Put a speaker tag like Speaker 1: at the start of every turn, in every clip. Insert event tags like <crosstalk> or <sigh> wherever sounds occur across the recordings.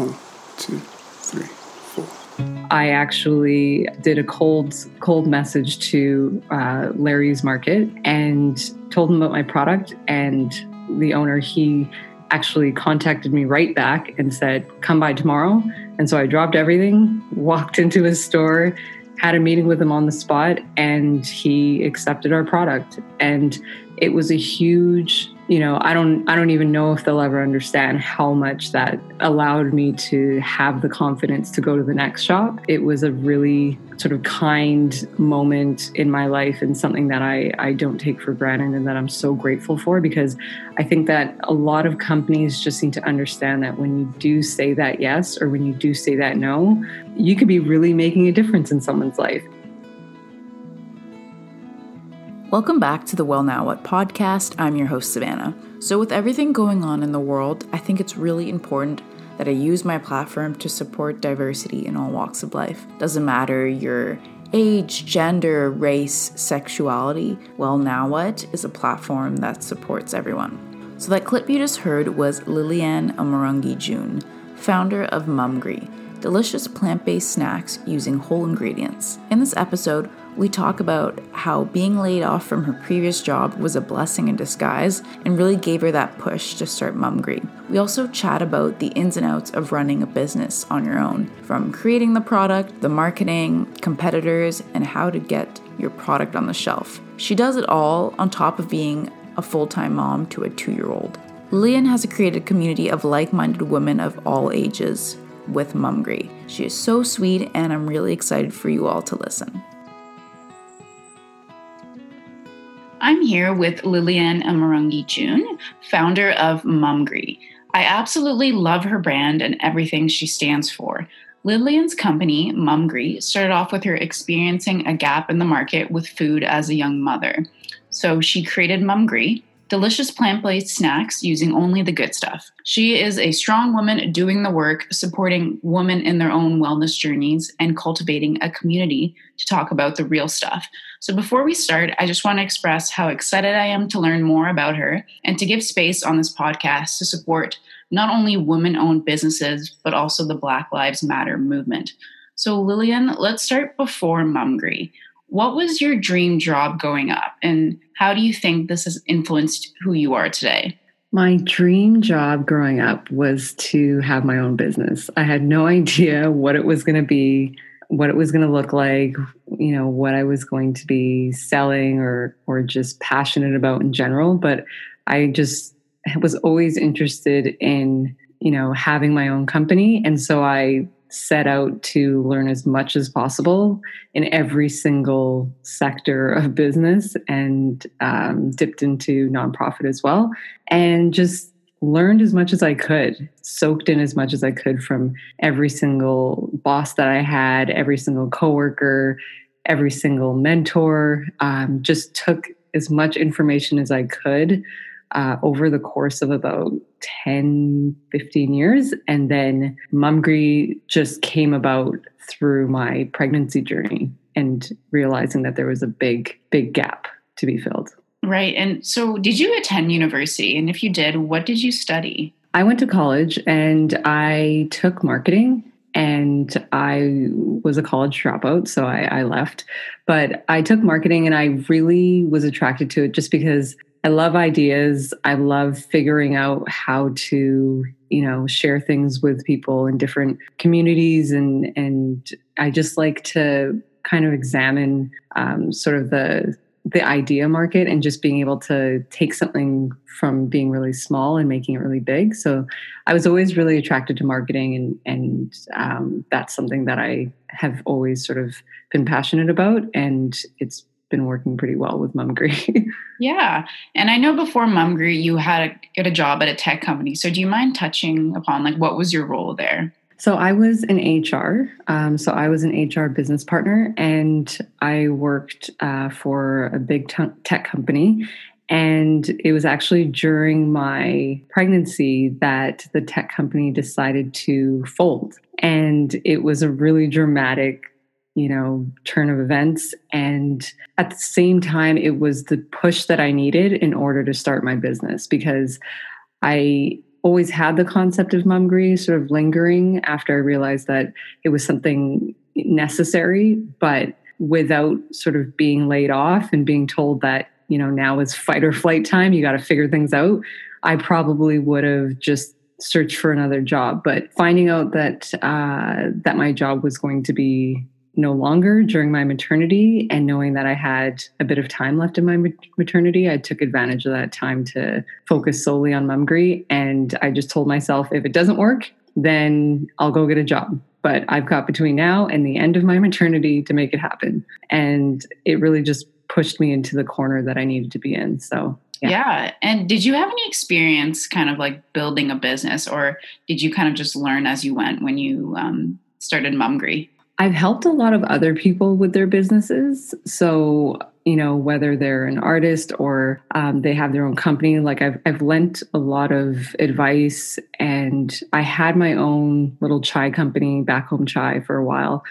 Speaker 1: One, two, three, four.
Speaker 2: I actually did a cold cold message to uh, Larry's Market and told him about my product. And the owner he actually contacted me right back and said, "Come by tomorrow." And so I dropped everything, walked into his store, had a meeting with him on the spot, and he accepted our product. And it was a huge you know i don't i don't even know if they'll ever understand how much that allowed me to have the confidence to go to the next shop. It was a really sort of kind moment in my life and something that i i don't take for granted and that i'm so grateful for because i think that a lot of companies just need to understand that when you do say that yes or when you do say that no you could be really making a difference in someone's life
Speaker 3: Welcome back to the Well Now What podcast. I'm your host, Savannah. So, with everything going on in the world, I think it's really important that I use my platform to support diversity in all walks of life. Doesn't matter your age, gender, race, sexuality. Well Now What is a platform that supports everyone. So, that clip you just heard was Liliane Amarungi June, founder of Mumgry, delicious plant based snacks using whole ingredients. In this episode, we talk about how being laid off from her previous job was a blessing in disguise and really gave her that push to start Mumgry. We also chat about the ins and outs of running a business on your own, from creating the product, the marketing, competitors, and how to get your product on the shelf. She does it all on top of being a full time mom to a two year old. Liliane has a created a community of like minded women of all ages with Mumgry. She is so sweet, and I'm really excited for you all to listen. I'm here with Liliane Amarungi June, founder of Mumgry. I absolutely love her brand and everything she stands for. Liliane's company, Mumgry, started off with her experiencing a gap in the market with food as a young mother. So she created Mumgry, delicious plant based snacks using only the good stuff. She is a strong woman doing the work, supporting women in their own wellness journeys, and cultivating a community to talk about the real stuff. So, before we start, I just want to express how excited I am to learn more about her and to give space on this podcast to support not only women owned businesses, but also the Black Lives Matter movement. So, Lillian, let's start before Mumgry. What was your dream job growing up, and how do you think this has influenced who you are today?
Speaker 2: My dream job growing up was to have my own business. I had no idea what it was going to be, what it was going to look like, you know, what I was going to be selling or or just passionate about in general, but I just was always interested in, you know, having my own company and so I set out to learn as much as possible in every single sector of business and um, dipped into nonprofit as well and just learned as much as I could, soaked in as much as I could from every single boss that I had, every single coworker, every single mentor. Um, just took as much information as I could uh, over the course of about 10, 15 years. And then Mumgry just came about through my pregnancy journey and realizing that there was a big, big gap to be filled.
Speaker 3: Right. And so, did you attend university? And if you did, what did you study?
Speaker 2: I went to college and I took marketing and I was a college dropout, so I, I, left. But I took marketing and I really was attracted to it just because I love ideas. I love figuring out how to, you know, share things with people in different communities, and and I just like to kind of examine um, sort of the the idea market and just being able to take something from being really small and making it really big. So I was always really attracted to marketing, and and um, that's something that I have always sort of been passionate about, and it's been working pretty well with Mumgry. <laughs>
Speaker 3: yeah. And I know before Mumgry, you had a, get a job at a tech company. So do you mind touching upon like what was your role there?
Speaker 2: So I was in HR. Um, so I was an HR business partner, and I worked uh, for a big t- tech company. And it was actually during my pregnancy that the tech company decided to fold. And it was a really dramatic you know turn of events and at the same time it was the push that i needed in order to start my business because i always had the concept of mumgry sort of lingering after I realized that it was something necessary, but without sort of being laid off and being told that, you know, now is fight or flight time, you got to figure things out. I probably would have just searched for another job. But finding out that uh, that my job was going to be no longer during my maternity and knowing that I had a bit of time left in my maternity, I took advantage of that time to focus solely on Mumgry. And I just told myself if it doesn't work, then I'll go get a job. But I've got between now and the end of my maternity to make it happen. And it really just pushed me into the corner that I needed to be in. So
Speaker 3: yeah. yeah. And did you have any experience kind of like building a business or did you kind of just learn as you went when you um, started Mumgry?
Speaker 2: I've helped a lot of other people with their businesses. So, you know, whether they're an artist or um, they have their own company, like I've, I've lent a lot of advice and I had my own little chai company, Back Home Chai, for a while.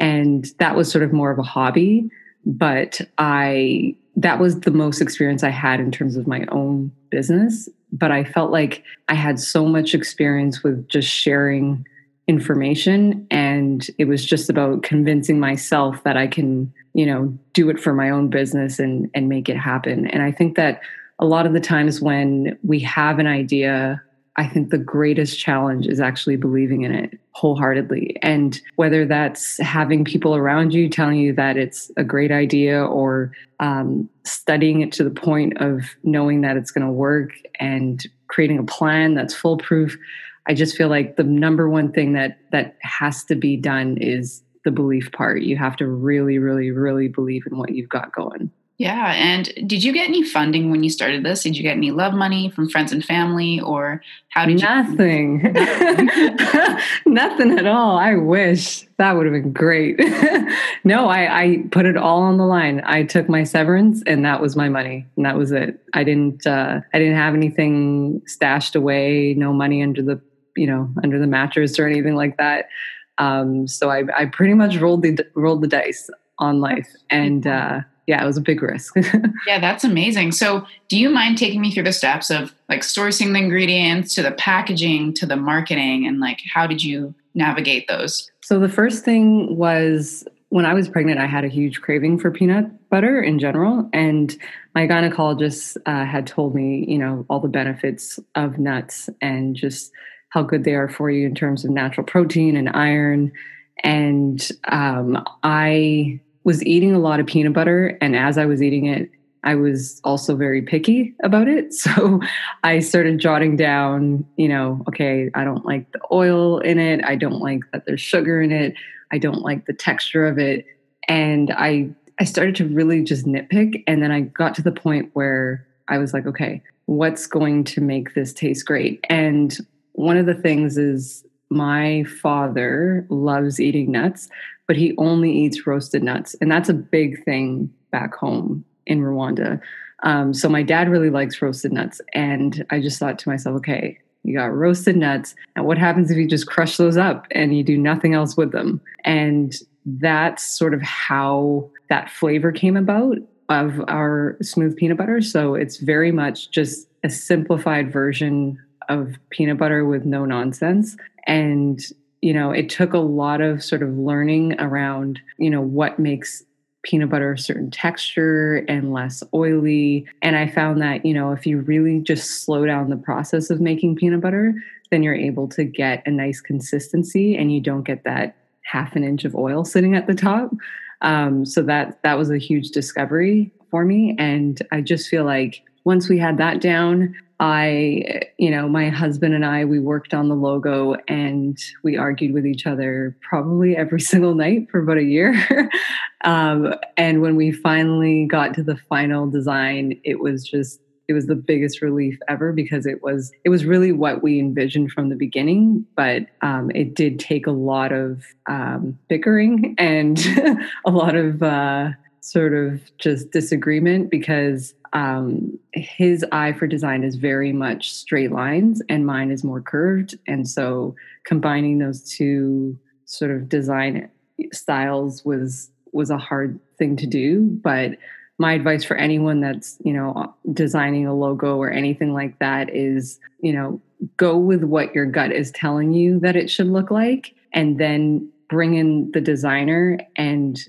Speaker 2: And that was sort of more of a hobby. But I, that was the most experience I had in terms of my own business. But I felt like I had so much experience with just sharing information and it was just about convincing myself that I can, you know, do it for my own business and and make it happen. And I think that a lot of the times when we have an idea, I think the greatest challenge is actually believing in it wholeheartedly. And whether that's having people around you telling you that it's a great idea or um, studying it to the point of knowing that it's going to work and creating a plan that's foolproof. I just feel like the number one thing that that has to be done is the belief part. You have to really, really, really believe in what you've got going.
Speaker 3: Yeah. And did you get any funding when you started this? Did you get any love money from friends and family or how did
Speaker 2: Nothing. you? Nothing. <laughs> <laughs> Nothing at all. I wish that would have been great. <laughs> no, I, I put it all on the line. I took my severance and that was my money. And that was it. I didn't, uh, I didn't have anything stashed away, no money under the you know under the mattress or anything like that. Um, so I, I pretty much rolled the rolled the dice on life, and uh, yeah, it was a big risk. <laughs>
Speaker 3: yeah, that's amazing. So, do you mind taking me through the steps of like sourcing the ingredients to the packaging to the marketing, and like how did you navigate those?
Speaker 2: So the first thing was when I was pregnant, I had a huge craving for peanut butter in general. And my gynecologist uh, had told me, you know, all the benefits of nuts and just how good they are for you in terms of natural protein and iron. And um, I was eating a lot of peanut butter. And as I was eating it, I was also very picky about it. <laughs> So I started jotting down, you know, okay, I don't like the oil in it. I don't like that there's sugar in it. I don't like the texture of it. And I I started to really just nitpick and then I got to the point where I was like, okay, what's going to make this taste great? And one of the things is my father loves eating nuts, but he only eats roasted nuts. And that's a big thing back home in Rwanda. Um, so my dad really likes roasted nuts. And I just thought to myself, okay, you got roasted nuts. And what happens if you just crush those up and you do nothing else with them? And that's sort of how that flavor came about of our smooth peanut butter. So it's very much just a simplified version of peanut butter with no nonsense. And, you know, it took a lot of sort of learning around, you know, what makes peanut butter a certain texture and less oily. And I found that, you know, if you really just slow down the process of making peanut butter, then you're able to get a nice consistency and you don't get that half an inch of oil sitting at the top. Um, so that that was a huge discovery for me. And I just feel like once we had that down, I, you know, my husband and I, we worked on the logo and we argued with each other probably every <laughs> single night for about a year. <laughs> um, and when we finally got to the final design, it was just, it was the biggest relief ever because it was it was really what we envisioned from the beginning but um, it did take a lot of um, bickering and <laughs> a lot of uh, sort of just disagreement because um, his eye for design is very much straight lines and mine is more curved. And so combining those two sort of design styles was was a hard thing to do, but my advice for anyone that's you know designing a logo or anything like that is you know go with what your gut is telling you that it should look like and then bring in the designer and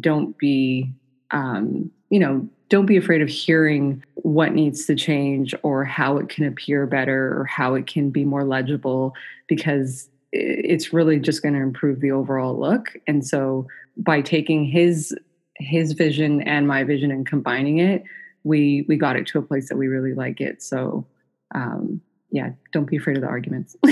Speaker 2: don't be um, you know don't be afraid of hearing what needs to change or how it can appear better or how it can be more legible because it's really just going to improve the overall look. And so by taking his his vision and my vision and combining it we we got it to a place that we really like it. So um yeah, don't be afraid of the arguments. <laughs>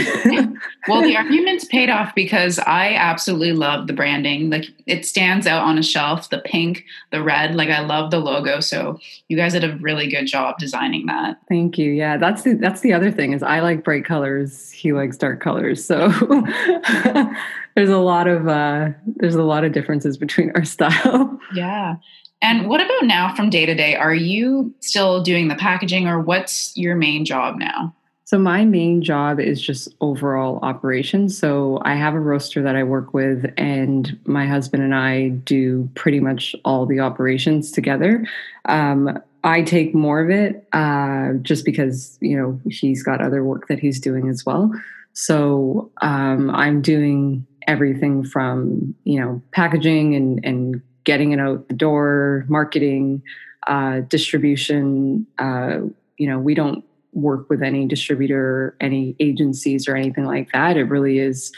Speaker 3: well, the arguments paid off because I absolutely love the branding. Like it stands out on a shelf, the pink, the red. Like I love the logo. So you guys did a really good job designing that.
Speaker 2: Thank you. Yeah, that's the that's the other thing is I like bright colors. He likes dark colors. So <laughs> there's a lot of uh, there's a lot of differences between our <laughs> style.
Speaker 3: Yeah. And what about now from day to day? Are you still doing the packaging or what's your main job now?
Speaker 2: So my main job is just overall operations. So I have a roaster that I work with, and my husband and I do pretty much all the operations together. Um, I take more of it uh, just because you know he's got other work that he's doing as well. So um, I'm doing everything from you know packaging and and getting it out the door, marketing, uh, distribution. Uh, you know, we don't work with any distributor, any agencies, or anything like that. It really is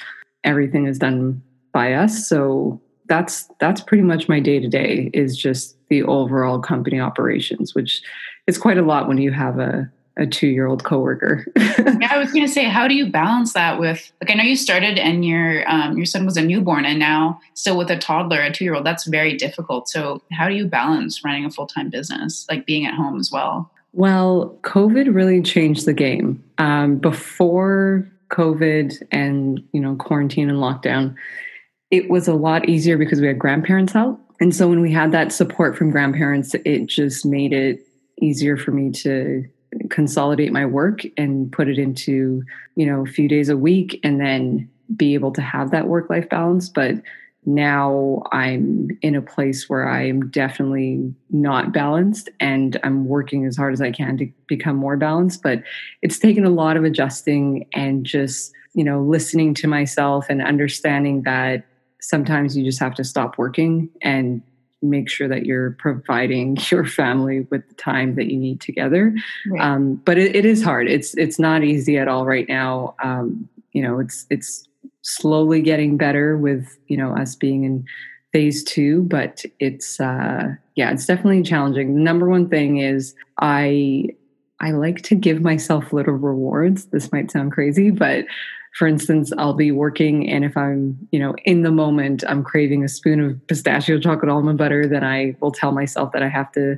Speaker 2: everything is done by us. So that's that's pretty much my day to day is just the overall company operations, which is quite a lot when you have a a two year old coworker. <laughs>
Speaker 3: yeah, I was to say, how do you balance that with like I know you started and your um, your son was a newborn and now still with a toddler, a two year old. That's very difficult. So how do you balance running a full time business, like being at home as well?
Speaker 2: Well, COVID really changed the game. Um, before COVID and you know quarantine and lockdown, it was a lot easier because we had grandparents out, and so when we had that support from grandparents, it just made it easier for me to consolidate my work and put it into you know a few days a week, and then be able to have that work life balance. But now I'm in a place where I'm definitely not balanced and I'm working as hard as I can to become more balanced. But it's taken a lot of adjusting and just, you know, listening to myself and understanding that sometimes you just have to stop working and make sure that you're providing <laughs> your family with the time that you need together. Right. Um, but it, it is hard. It's it's not easy at all right now. Um, you know, it's it's slowly getting better with you know us being in phase two but it's uh yeah it's definitely challenging. The number one thing is i i like to give myself little rewards. This might sound crazy but for instance i'll be working and if i'm you know in the moment i'm craving a spoon of pistachio chocolate almond butter then i will tell myself that i have to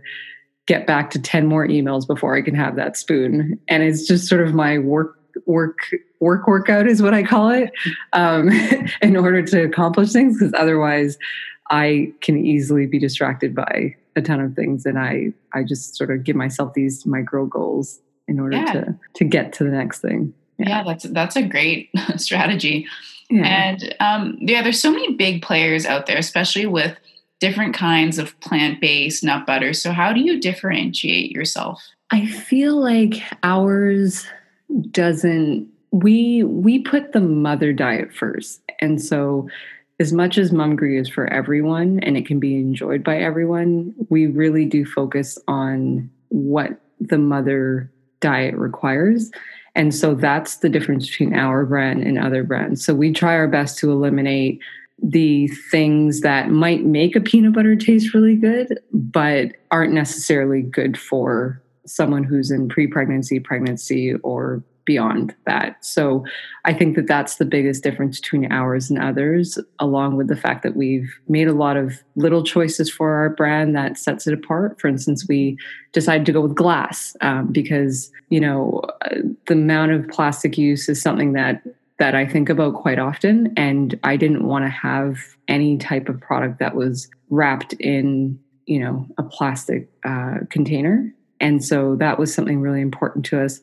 Speaker 2: get back to 10 more emails before i can have that spoon. And it's just sort of my work work work workout is what I call it um, <laughs> in order to accomplish things because otherwise I can easily be distracted by a ton of things and I I just sort of give myself these micro goals in order yeah. to to get to the next thing.
Speaker 3: Yeah, yeah that's that's a great <laughs> strategy. Yeah. And um, yeah, there's so many big players out there, especially with different kinds of plant-based nut butter. So how do you differentiate yourself?
Speaker 2: I feel like ours doesn't we we put the mother diet first. And so as much as mumgry is for everyone and it can be enjoyed by everyone we really do focus on what the mother diet requires. And so that's the difference between our brand and other brands. So we try our best to eliminate the things that might make a peanut butter taste really good but aren't necessarily good for someone who's in pre-pregnancy, pregnancy, or beyond that. So I think that that's the biggest difference between ours and others, along with the fact that we've made a lot of little choices for our brand that sets it apart. For instance, we decided to go with glass um, because, you know, the amount of plastic use is something that that I think about quite often. And I didn't want to have any type of product that was wrapped in, you know, a plastic uh, container. And so that was something really important to us.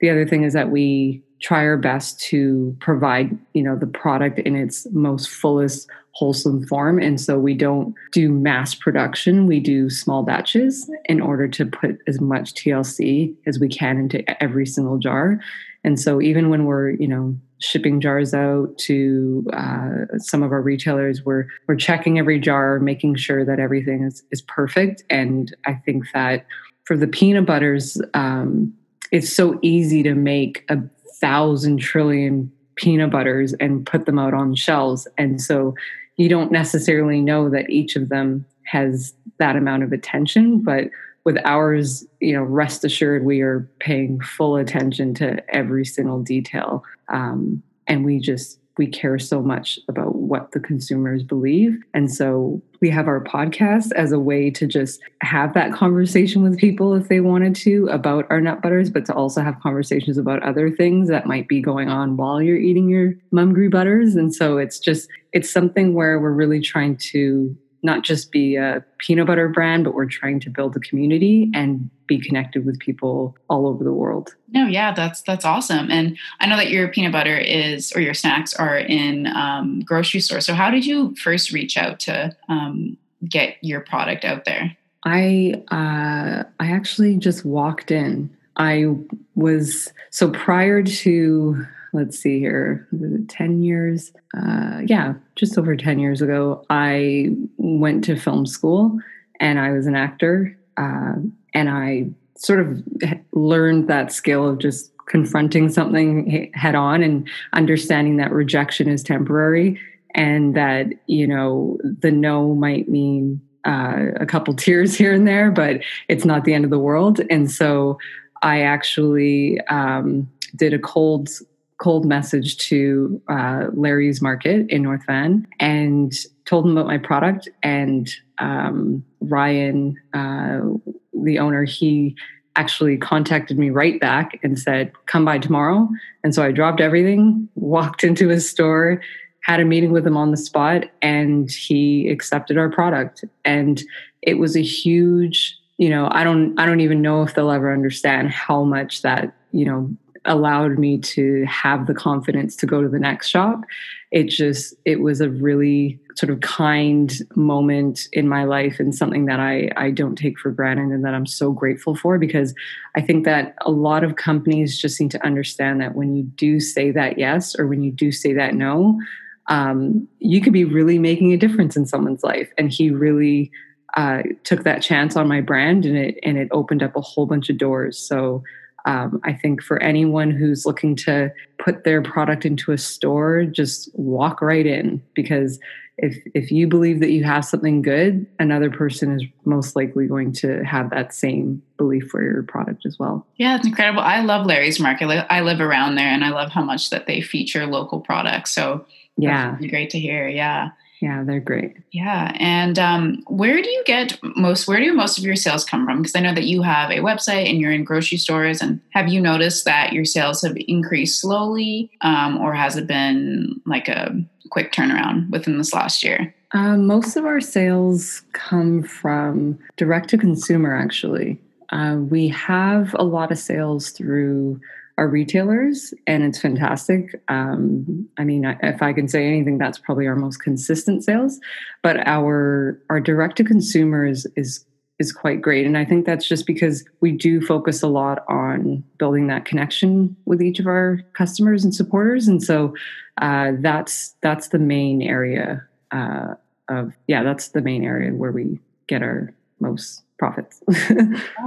Speaker 2: The other thing is that we try our best to provide you know the product in its most fullest wholesome form. And so we don't do mass production. We do small batches in order to put as much tlc as we can into every single jar. And so even when we're you know shipping jars out to uh, some of our retailers we're we're checking every jar making sure that everything is, is perfect. And i think that for the peanut butters um, it's so easy to make a thousand trillion peanut butters and put them out on shelves. And so you don't necessarily know that each of them has that amount of attention. But with ours, you know, rest assured we are paying full attention to every single detail. Um, and we just we care so much about what the consumers believe. And so we have our podcast as a way to just have that conversation with people if they wanted to about our nut butters, but to also have conversations about other things that might be going on while you're eating your Mumgry butters. And so it's just, it's something where we're really trying to not just be a peanut butter brand, but we're trying to build a community and be connected with people all over the world.
Speaker 3: No, yeah, that's that's awesome. And I know that your peanut butter is or your snacks are in um, grocery stores. So how did you first reach out to um, get your product out there?
Speaker 2: I uh, I actually just walked in. I was so prior to let's see here, 10 years? Uh, yeah, just over 10 years ago, I went to film school and I was an actor. Uh, and I sort of learned that skill of just confronting something head on and understanding that rejection is temporary and that, you know, the no might mean uh, a couple <laughs> tears here and there, but it's not the end of the world. And so I actually um, did a cold cold message to uh, Larry's Market in North Van and told him about my product. And um, Ryan, uh, the owner, he actually contacted me right back and said, Come by tomorrow. And so I dropped everything, walked into his store, had a meeting with him on the spot, and he accepted our product. And it was a huge you know i don't i don't even know if they'll ever understand how much that you know allowed me to have the confidence to go to the next shop. It just it was a really sort of kind moment in my life and something that i i don't take for granted and that i'm so grateful for because i think that a lot of companies just need to understand that when you do say that yes or when you do say that no um, you could be really making a difference in someone's life. And he really uh, took that chance on my brand and it and it opened up a whole bunch of doors. So um, I think for anyone who's looking to put their product into a store, just walk right in because if if you believe that you have something good, another person is most likely going to have that same belief for your product as well.
Speaker 3: Yeah, it's incredible. I love Larry's Market. I live around there, and I love how much that they feature local products. So yeah, great to hear. Yeah.
Speaker 2: Yeah, they're great.
Speaker 3: Yeah, and um, where do you get most? Where do most of your sales come from? Because I know that you have a website and you're in grocery stores. And have you noticed that your sales have increased slowly, um, or has it been like a quick turnaround within this last year?
Speaker 2: Uh, most of our sales come from direct to consumer. Actually, uh, we have a lot of sales through our retailers, and it's fantastic. Um, I mean, if I can say anything, that's probably our most consistent sales. But our our direct to consumers is is quite great, and I think that's just because we do focus a lot on building that connection with each of our customers and supporters, and so uh, that's that's the main area uh, of yeah, that's the main area where we get our most profits. <laughs>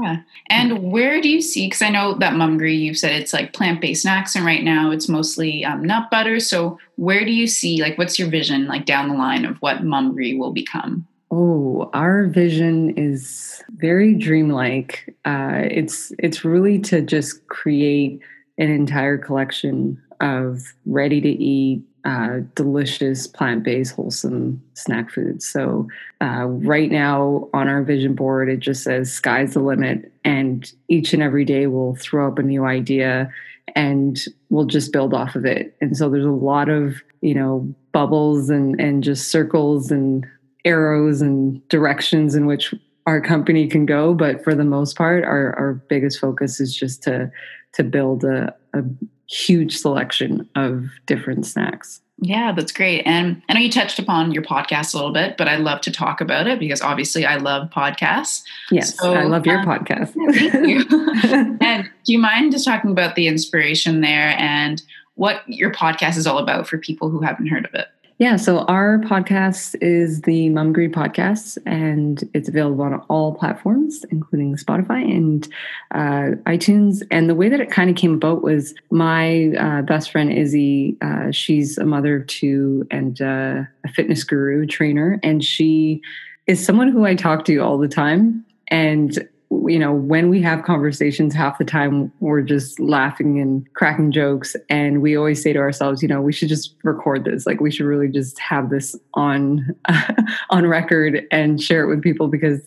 Speaker 3: yeah. And where do you see? Because I know that Mumgry, you've said it's like plant based snacks, and right now it's mostly um, nut butter. So where do you see? Like, what's your vision like down the line of what Mumgry will become?
Speaker 2: Oh, our vision is very dreamlike. Uh, it's it's really to just create an entire collection of ready to eat uh, delicious plant based, wholesome snack foods. So, uh, right now on our vision board, it just says sky's the limit. And each and every day we'll throw up a new idea and we'll just build off of it. And so, there's a lot of, you know, bubbles and, and just circles and arrows and directions in which our company can go. But for the most part, our, our biggest focus is just to, to build a, a huge selection of different snacks.
Speaker 3: Yeah, that's great. And I know you touched upon your podcast a little bit, but I love to talk about it because obviously I love podcasts.
Speaker 2: Yes, so, I love your um, podcast.
Speaker 3: thank you. <laughs> <laughs> and do you mind just talking about the inspiration there and what your podcast is all about for people who haven't heard of it?
Speaker 2: Yeah, so our podcast is the Mumgry Podcast, and it's available on all platforms, including Spotify and uh, iTunes. And the way that it kind of came about was my uh, best friend Izzy. Uh, she's a mother of two and uh, a fitness guru trainer, and she is someone who I talk to all the time. And you know, when we have conversations, half the time we're just laughing and cracking jokes. And we always say to ourselves, you know, we should just record this. Like we should really just have this on <laughs> on record and share it with people because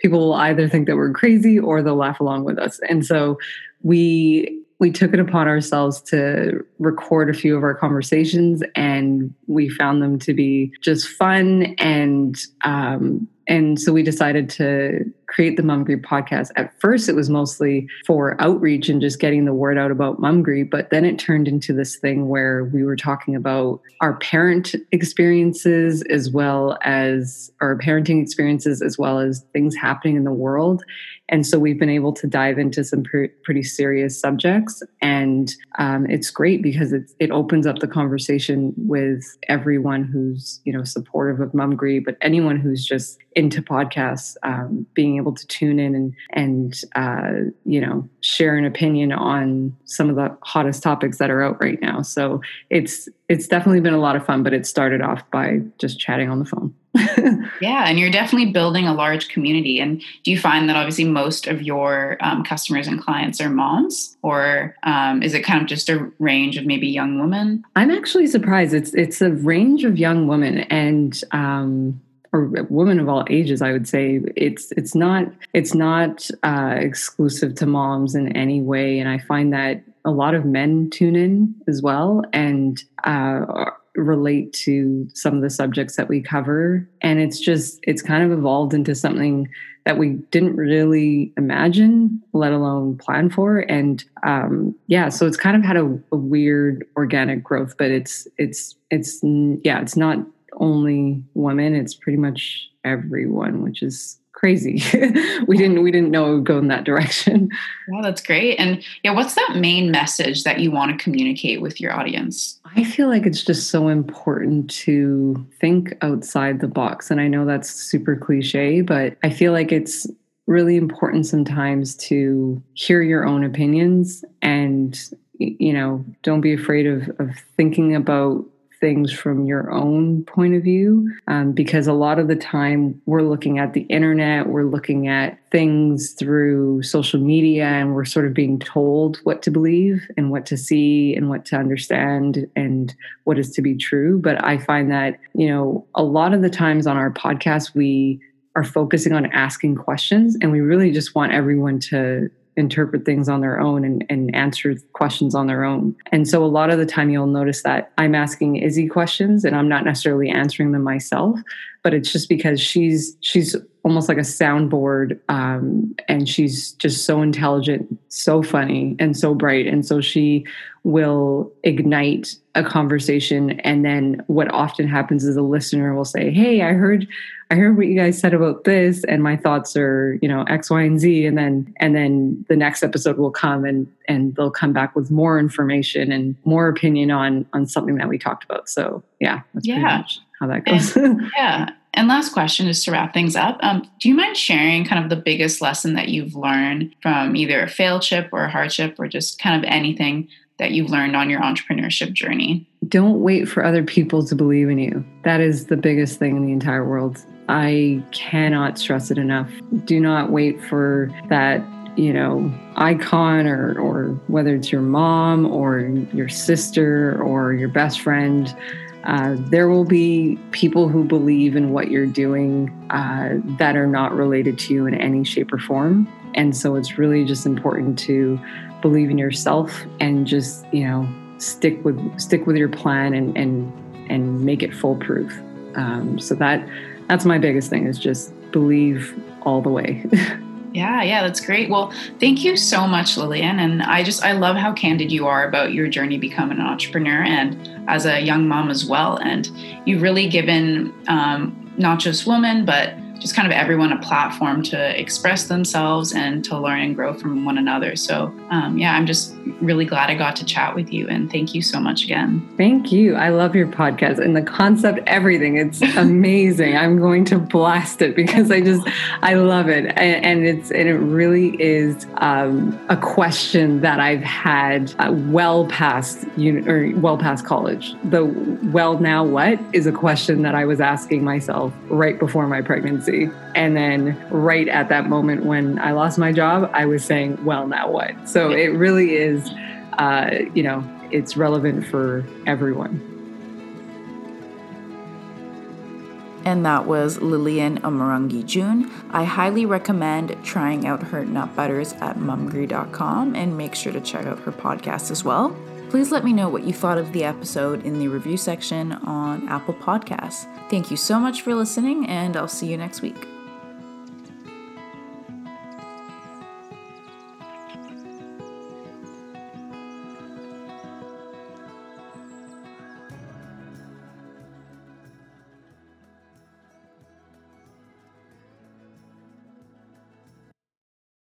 Speaker 2: people will either think that we're crazy or they'll laugh along with us. And so we we took it upon ourselves to record a few of our conversations and we found them to be just fun and um, and so we decided to create the Mumgry podcast. At first, it was mostly for outreach and just getting the word out about Mumgry, but then it turned into this thing where we were talking about our parent experiences as well as our parenting experiences, as well as things happening in the world. And so we've been able to dive into some pre- pretty serious subjects. And um, it's great because it, it opens up the conversation with everyone who's, you know, supportive of Mumgry, but anyone who's just into podcasts, um, being able to tune in and, and uh, you know, share an opinion on some of the hottest topics that are out right now. So it's, it's definitely been a lot of fun, but it started off by just chatting on the phone. <laughs>
Speaker 3: yeah, and you're definitely building a large community. And do you find that obviously most of your um, customers and clients are moms, or um, is it kind of just a range of maybe young women?
Speaker 2: I'm actually surprised. It's it's a range of young women and. Um, or women of all ages i would say it's it's not it's not uh, exclusive to moms in any way. And i find that a lot of men tune in as well and uh, relate to some of the subjects that we cover. And it's just it's kind of evolved into something that we didn't really imagine let alone plan for. And um, yeah so it's kind of had a, a weird organic growth but it's it's it's yeah it's not only women it's pretty much everyone which is crazy. <laughs> we didn't we didn't know it would go in that direction. <laughs>
Speaker 3: Well, that's great. And yeah, what's that main message that you want to communicate with your audience?
Speaker 2: I feel like it's just so important to think outside the box. And I know that's super cliche, but I feel like it's really important sometimes to hear your own opinions and you know, don't be afraid of of thinking about things from your own point of view um, because a lot of the time we're looking at the internet, we're looking at things through social media, and we're sort of being told what to believe and what to see and what to understand and what is to be true. But I find that, you know, a lot of the times on our podcast, we are focusing on asking questions and we really just want everyone to interpret things on their own and, and answer questions on their own. And so a lot of the time you'll notice that I'm asking Izzy questions and I'm not necessarily answering them myself, but it's just because she's she's almost like a soundboard um, and she's just so intelligent so funny and so bright. And so she will ignite a conversation and then what often happens is a listener will say hey i heard i heard what you guys said about this and my thoughts are you know x y and z and then and then the next episode will come and and they'll come back with more information and more opinion on on something that we talked about so yeah that's yeah how that goes
Speaker 3: and, <laughs> yeah and last question is to wrap things up. Um, do you mind sharing kind of the biggest lesson that you've learned from either a failed ship or a hardship or just kind of anything that you've learned on your entrepreneurship journey?
Speaker 2: Don't wait for other people to believe in you. That is the biggest thing in the entire world. I cannot stress it enough. Do not wait for that you know icon or or whether it's your mom or your sister or your best friend uh, there will be people who believe in what you're doing uh, that are not related to you in any shape or form. And so it's really just important to believe in yourself and just, you know, stick with stick with your plan and and and make it foolproof. Um, so that that's my biggest thing is just believe all the way. <laughs>
Speaker 3: Yeah, yeah, that's great. Well, thank you so much, Lillian. And I just, I love how candid you are about your journey becoming an entrepreneur and as a young mom as well. And you've really given um, not just women, but just kind of everyone a platform to express themselves and to learn and grow from one another. So, um, yeah, I'm just really glad I got to chat with you. And thank you so much again.
Speaker 2: Thank you. I love your podcast and the concept, everything. It's <laughs> amazing. I'm going to blast it because I just, I love it. And, and it's, and it really is um, a question that I've had uh, well past, uni- or well past college. The well, now what is a question that I was asking myself right before my pregnancy pregnancy. And then right at that moment when I lost my job, I was saying, well, now what? So it really is, uh, you know, it's relevant for everyone.
Speaker 3: and that was Lillian Omorangi June. I highly recommend trying out her nut butters at mumgry.com and make sure to check out her podcast as well. Please let me know what you thought of the episode in the review section on Apple Podcasts. Thank you so much for listening, and I'll see you next week.